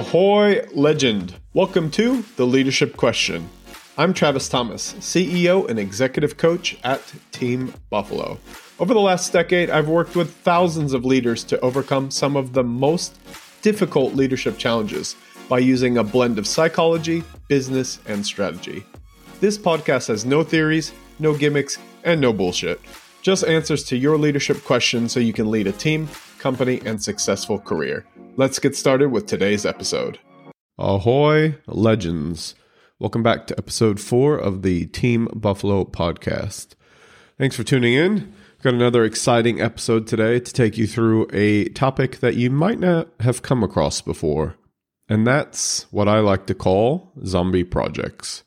Ahoy, legend! Welcome to The Leadership Question. I'm Travis Thomas, CEO and executive coach at Team Buffalo. Over the last decade, I've worked with thousands of leaders to overcome some of the most difficult leadership challenges by using a blend of psychology, business, and strategy. This podcast has no theories, no gimmicks, and no bullshit. Just answers to your leadership questions so you can lead a team, company, and successful career. Let's get started with today's episode. Ahoy, legends. Welcome back to episode four of the Team Buffalo podcast. Thanks for tuning in. We've got another exciting episode today to take you through a topic that you might not have come across before, and that's what I like to call zombie projects.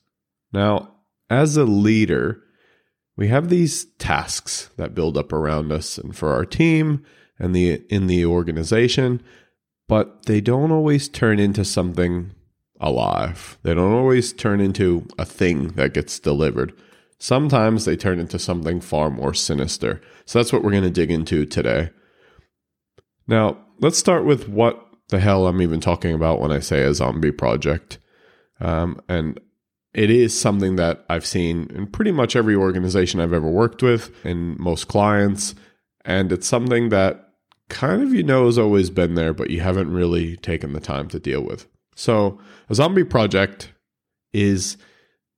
Now, as a leader, we have these tasks that build up around us and for our team and the in the organization but they don't always turn into something alive. They don't always turn into a thing that gets delivered. Sometimes they turn into something far more sinister. So that's what we're going to dig into today. Now let's start with what the hell i'm even talking about when i say a zombie project. Um, and it is something that I've seen in pretty much every organization I've ever worked with, in most clients. And it's something that kind of you know has always been there, but you haven't really taken the time to deal with. So, a zombie project is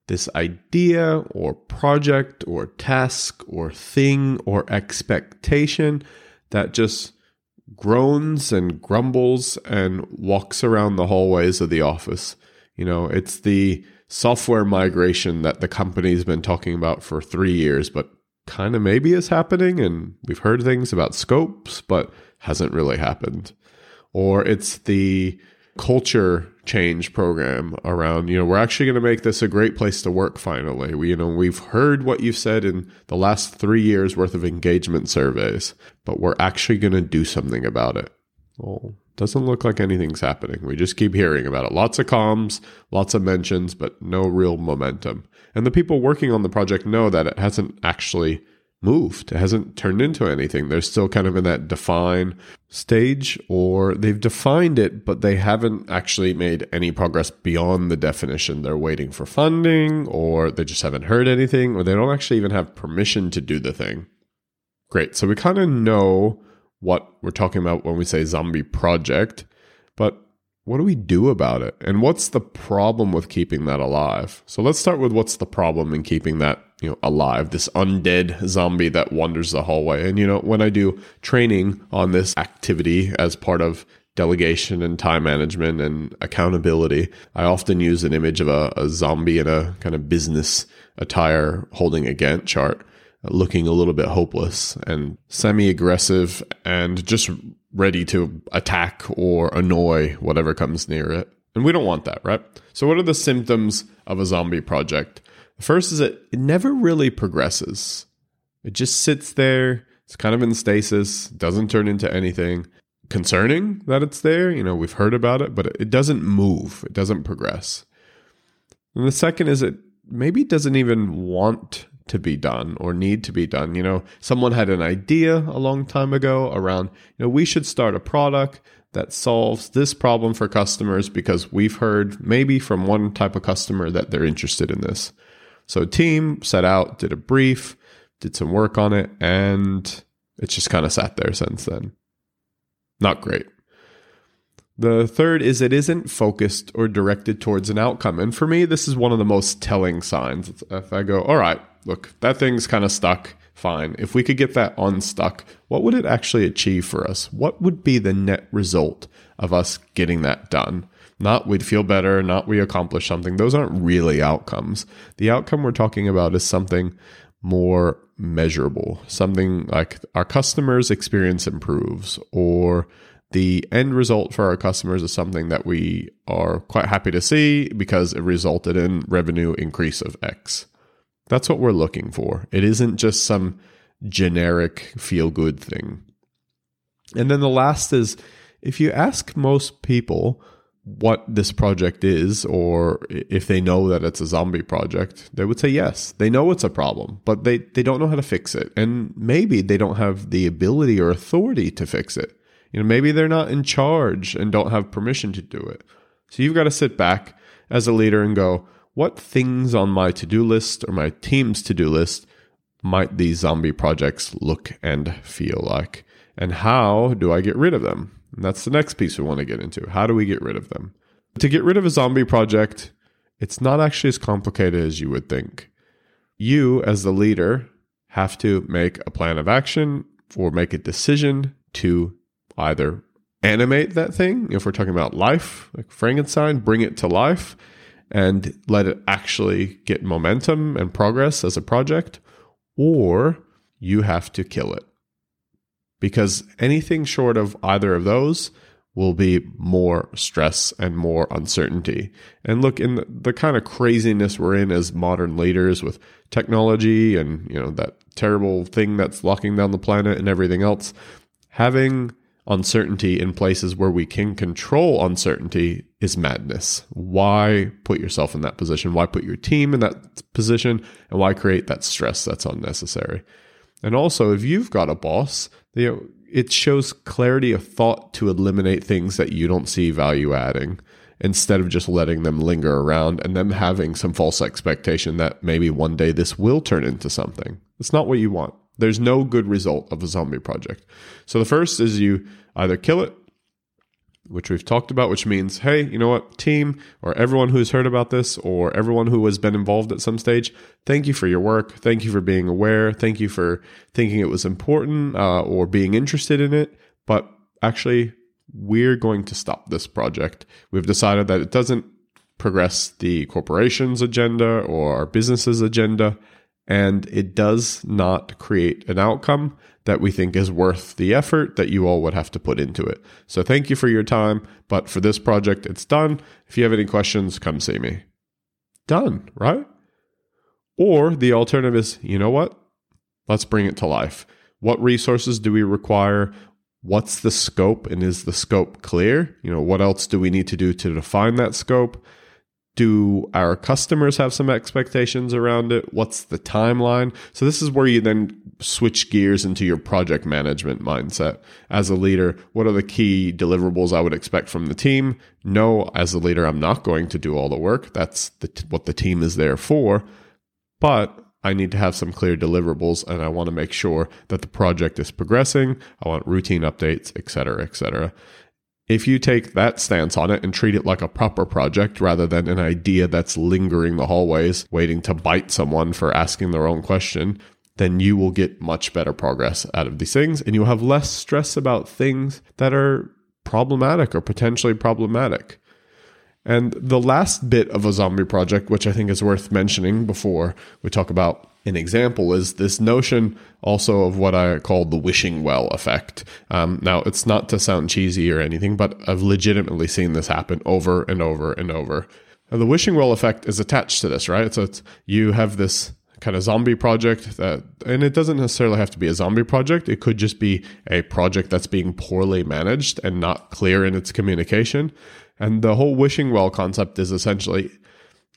this idea or project or task or thing or expectation that just groans and grumbles and walks around the hallways of the office. You know, it's the software migration that the company's been talking about for three years, but kind of maybe is happening. And we've heard things about scopes, but hasn't really happened. Or it's the culture change program around, you know, we're actually going to make this a great place to work finally. We, you know, we've heard what you've said in the last three years worth of engagement surveys, but we're actually going to do something about it. Well, doesn't look like anything's happening. We just keep hearing about it. Lots of comms, lots of mentions, but no real momentum. And the people working on the project know that it hasn't actually moved. It hasn't turned into anything. They're still kind of in that define stage, or they've defined it, but they haven't actually made any progress beyond the definition. They're waiting for funding, or they just haven't heard anything, or they don't actually even have permission to do the thing. Great. So we kind of know what we're talking about when we say zombie project, but what do we do about it? And what's the problem with keeping that alive? So let's start with what's the problem in keeping that, you know, alive, this undead zombie that wanders the hallway. And you know, when I do training on this activity as part of delegation and time management and accountability, I often use an image of a, a zombie in a kind of business attire holding a Gantt chart looking a little bit hopeless and semi aggressive and just ready to attack or annoy whatever comes near it. And we don't want that, right? So, what are the symptoms of a zombie project? The first is that it never really progresses, it just sits there. It's kind of in stasis, doesn't turn into anything concerning that it's there. You know, we've heard about it, but it doesn't move, it doesn't progress. And the second is it maybe doesn't even want to be done or need to be done. You know, someone had an idea a long time ago around, you know, we should start a product that solves this problem for customers because we've heard maybe from one type of customer that they're interested in this. So team set out, did a brief, did some work on it, and it's just kind of sat there since then. Not great. The third is it isn't focused or directed towards an outcome. And for me, this is one of the most telling signs. If I go, all right, look, that thing's kind of stuck. Fine. If we could get that unstuck, what would it actually achieve for us? What would be the net result of us getting that done? Not we'd feel better, not we accomplish something. Those aren't really outcomes. The outcome we're talking about is something more measurable, something like our customers' experience improves, or the end result for our customers is something that we are quite happy to see because it resulted in revenue increase of X. That's what we're looking for. It isn't just some generic feel good thing. And then the last is if you ask most people what this project is, or if they know that it's a zombie project, they would say yes. They know it's a problem, but they, they don't know how to fix it. And maybe they don't have the ability or authority to fix it. You know, maybe they're not in charge and don't have permission to do it. So you've got to sit back as a leader and go, what things on my to do list or my team's to do list might these zombie projects look and feel like? And how do I get rid of them? And that's the next piece we want to get into. How do we get rid of them? To get rid of a zombie project, it's not actually as complicated as you would think. You, as the leader, have to make a plan of action or make a decision to either animate that thing, if we're talking about life, like Frankenstein, bring it to life and let it actually get momentum and progress as a project, or you have to kill it. Because anything short of either of those will be more stress and more uncertainty. And look, in the, the, kind of craziness we're in as modern leaders with technology and you know that terrible thing that's locking down the planet and everything else, having uncertainty in places where we can control uncertainty is madness. Why put yourself in that position? Why put your team in that position? And why create that stress that's unnecessary? And also, if you've got a boss, you know, it shows clarity of thought to eliminate things that you don't see value adding instead of just letting them linger around and them having some false expectation that maybe one day this will turn into something. It's not what you want. There's no good result of a zombie project. So the first is you either kill it, which we've talked about, which means, hey, you know what, team, or everyone who's heard about this, or everyone who has been involved at some stage, thank you for your work. Thank you for being aware. Thank you for thinking it was important uh, or being interested in it. But actually, we're going to stop this project. We've decided that it doesn't progress the corporation's agenda or our business's agenda and it does not create an outcome that we think is worth the effort that you all would have to put into it. So thank you for your time, but for this project, it's done. If you have any questions, come see me. Done, right? Or the alternative is, you know what? Let's bring it to life. What resources do we require? What's the scope and is the scope clear? You know, what else do we need to do to define that scope? Do our customers have some expectations around it? What's the timeline? So, this is where you then switch gears into your project management mindset. As a leader, what are the key deliverables I would expect from the team? No, as a leader, I'm not going to do all the work. That's the, what the team is there for. But I need to have some clear deliverables and I want to make sure that the project is progressing. I want routine updates, etc., cetera, et cetera. If you take that stance on it and treat it like a proper project rather than an idea that's lingering the hallways, waiting to bite someone for asking the wrong question, then you will get much better progress out of these things and you'll have less stress about things that are problematic or potentially problematic. And the last bit of a zombie project, which I think is worth mentioning before we talk about an example is this notion also of what I call the wishing well effect. Um, now, it's not to sound cheesy or anything, but I've legitimately seen this happen over and over and over. Now, the wishing well effect is attached to this, right? So it's you have this kind of zombie project that, and it doesn't necessarily have to be a zombie project. It could just be a project that's being poorly managed and not clear in its communication. And the whole wishing well concept is essentially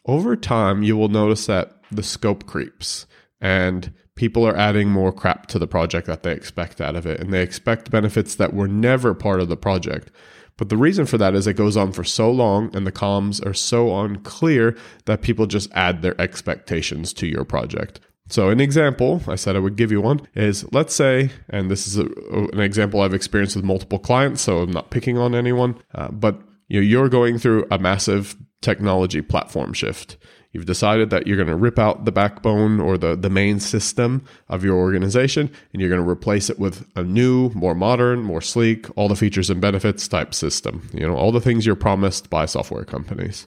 over time, you will notice that the scope creeps and people are adding more crap to the project that they expect out of it. And they expect benefits that were never part of the project. But the reason for that is it goes on for so long and the comms are so unclear that people just add their expectations to your project. So an example i said i would give you one is let's say and this is a, an example i've experienced with multiple clients so i'm not picking on anyone uh, but you know, you're going through a massive technology platform shift You've decided that you're going to rip out the backbone or the, the main system of your organization and you're going to replace it with a new, more modern, more sleek, all the features and benefits type system. You know, all the things you're promised by software companies.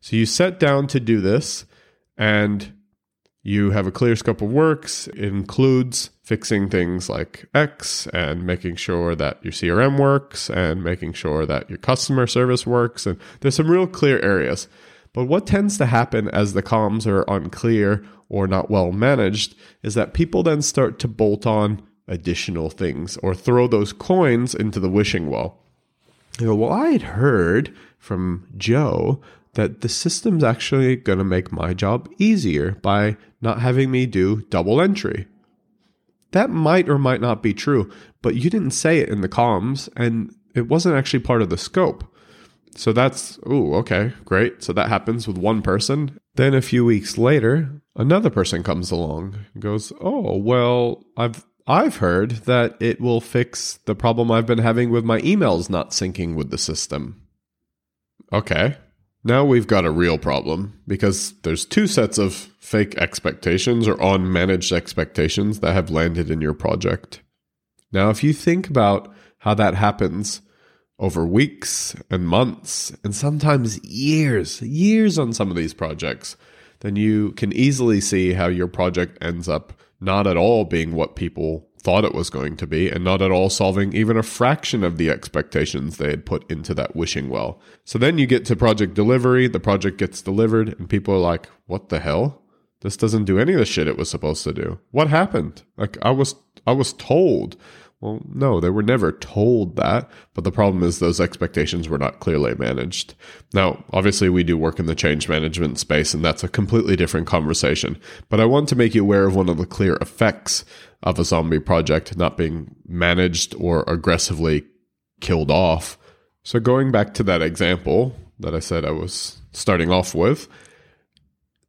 So you set down to do this and you have a clear scope of works. It includes fixing things like X and making sure that your CRM works and making sure that your customer service works. And there's some real clear areas. But what tends to happen as the comms are unclear or not well managed is that people then start to bolt on additional things or throw those coins into the wishing well. You go, well, I had heard from Joe that the system's actually going to make my job easier by not having me do double entry. That might or might not be true, but you didn't say it in the comms and it wasn't actually part of the scope. So that's, oh, okay, great. So that happens with one person. Then a few weeks later, another person comes along and goes, oh, well, I've I've heard that it will fix the problem I've been having with my emails not syncing with the system. Okay. Now we've got a real problem because there's two sets of fake expectations or unmanaged expectations that have landed in your project. Now, if you think about how that happens over weeks and months and sometimes years, years on some of these projects, then you can easily see how your project ends up not at all being what people thought it was going to be, and not at all solving even a fraction of the expectations they had put into that wishing well. So then you get to project delivery, the project gets delivered, and people are like, what the hell? This doesn't do any of the shit it was supposed to do. What happened? Like I was I was told well, no, they were never told that, but the problem is those expectations were not clearly managed. Now, obviously, we do work in the change management space, and that's a completely different conversation. But I want to make you aware of one of the clear effects of a zombie project not being managed or aggressively killed off. So, going back to that example that I said I was starting off with,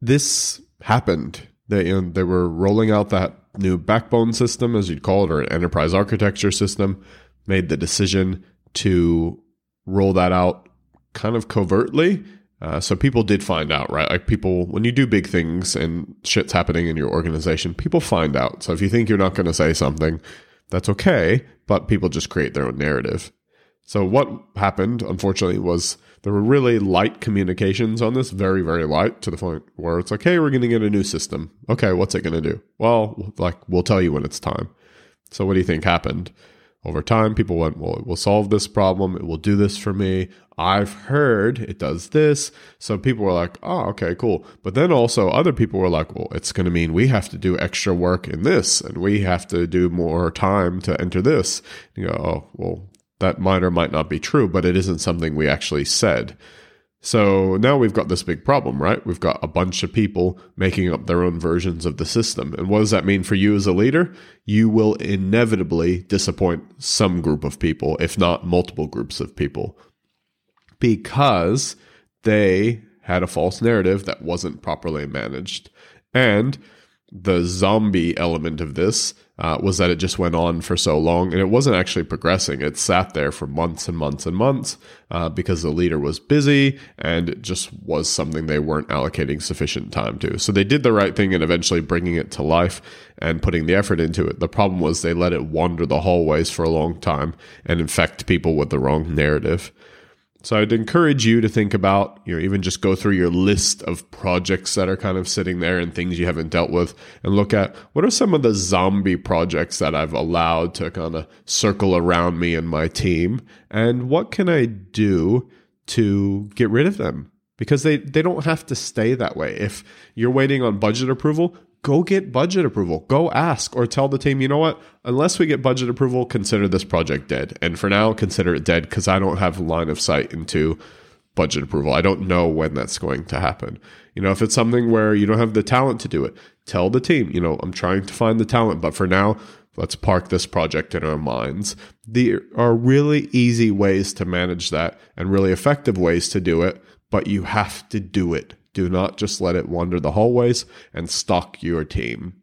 this happened. They, you know, they were rolling out that new backbone system, as you'd call it, or an enterprise architecture system, made the decision to roll that out kind of covertly. Uh, so people did find out, right? Like people, when you do big things and shit's happening in your organization, people find out. So if you think you're not going to say something, that's okay, but people just create their own narrative. So what happened, unfortunately, was there were really light communications on this, very, very light, to the point where it's like, hey, we're going to get a new system. Okay, what's it going to do? Well, like, we'll tell you when it's time. So what do you think happened? Over time, people went, well, it will solve this problem. It will do this for me. I've heard it does this. So people were like, oh, okay, cool. But then also other people were like, well, it's going to mean we have to do extra work in this and we have to do more time to enter this. You go, oh, well, that might or might not be true, but it isn't something we actually said. So now we've got this big problem, right? We've got a bunch of people making up their own versions of the system. And what does that mean for you as a leader? You will inevitably disappoint some group of people, if not multiple groups of people, because they had a false narrative that wasn't properly managed. And the zombie element of this uh, was that it just went on for so long and it wasn't actually progressing. It sat there for months and months and months uh, because the leader was busy and it just was something they weren't allocating sufficient time to. So they did the right thing in eventually bringing it to life and putting the effort into it. The problem was they let it wander the hallways for a long time and infect people with the wrong narrative. So I'd encourage you to think about, you know, even just go through your list of projects that are kind of sitting there and things you haven't dealt with and look at what are some of the zombie projects that I've allowed to kind of circle around me and my team and what can I do to get rid of them? Because they, they don't have to stay that way. If you're waiting on budget approval, go get budget approval. Go ask or tell the team, you know what? Unless we get budget approval, consider this project dead. And for now, consider it dead because I don't have line of sight into budget approval. I don't know when that's going to happen. You know, if it's something where you don't have the talent to do it, tell the team, you know, I'm trying to find the talent, but for now, let's park this project in our minds. There are really easy ways to manage that and really effective ways to do it, but you have to do it do not just let it wander the hallways and stalk your team.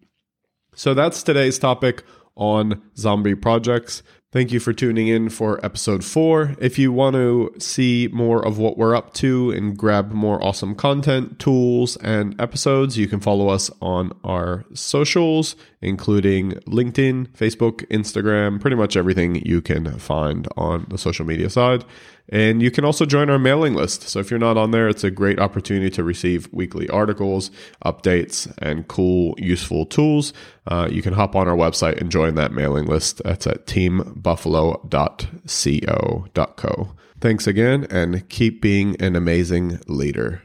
So that's today's topic on zombie projects. Thank you for tuning in for episode four. If you want to see more of what we're up to and grab more awesome content, tools, and episodes, you can follow us on our socials, including LinkedIn, Facebook, Instagram, pretty much everything you can find on the social media side. And you can also join our mailing list. So if you're not on there, it's a great opportunity to receive weekly articles, updates, and cool, useful tools. Uh, you can hop on our website and join that mailing list. That's at teambuffalo.co.co. Thanks again and keep being an amazing leader.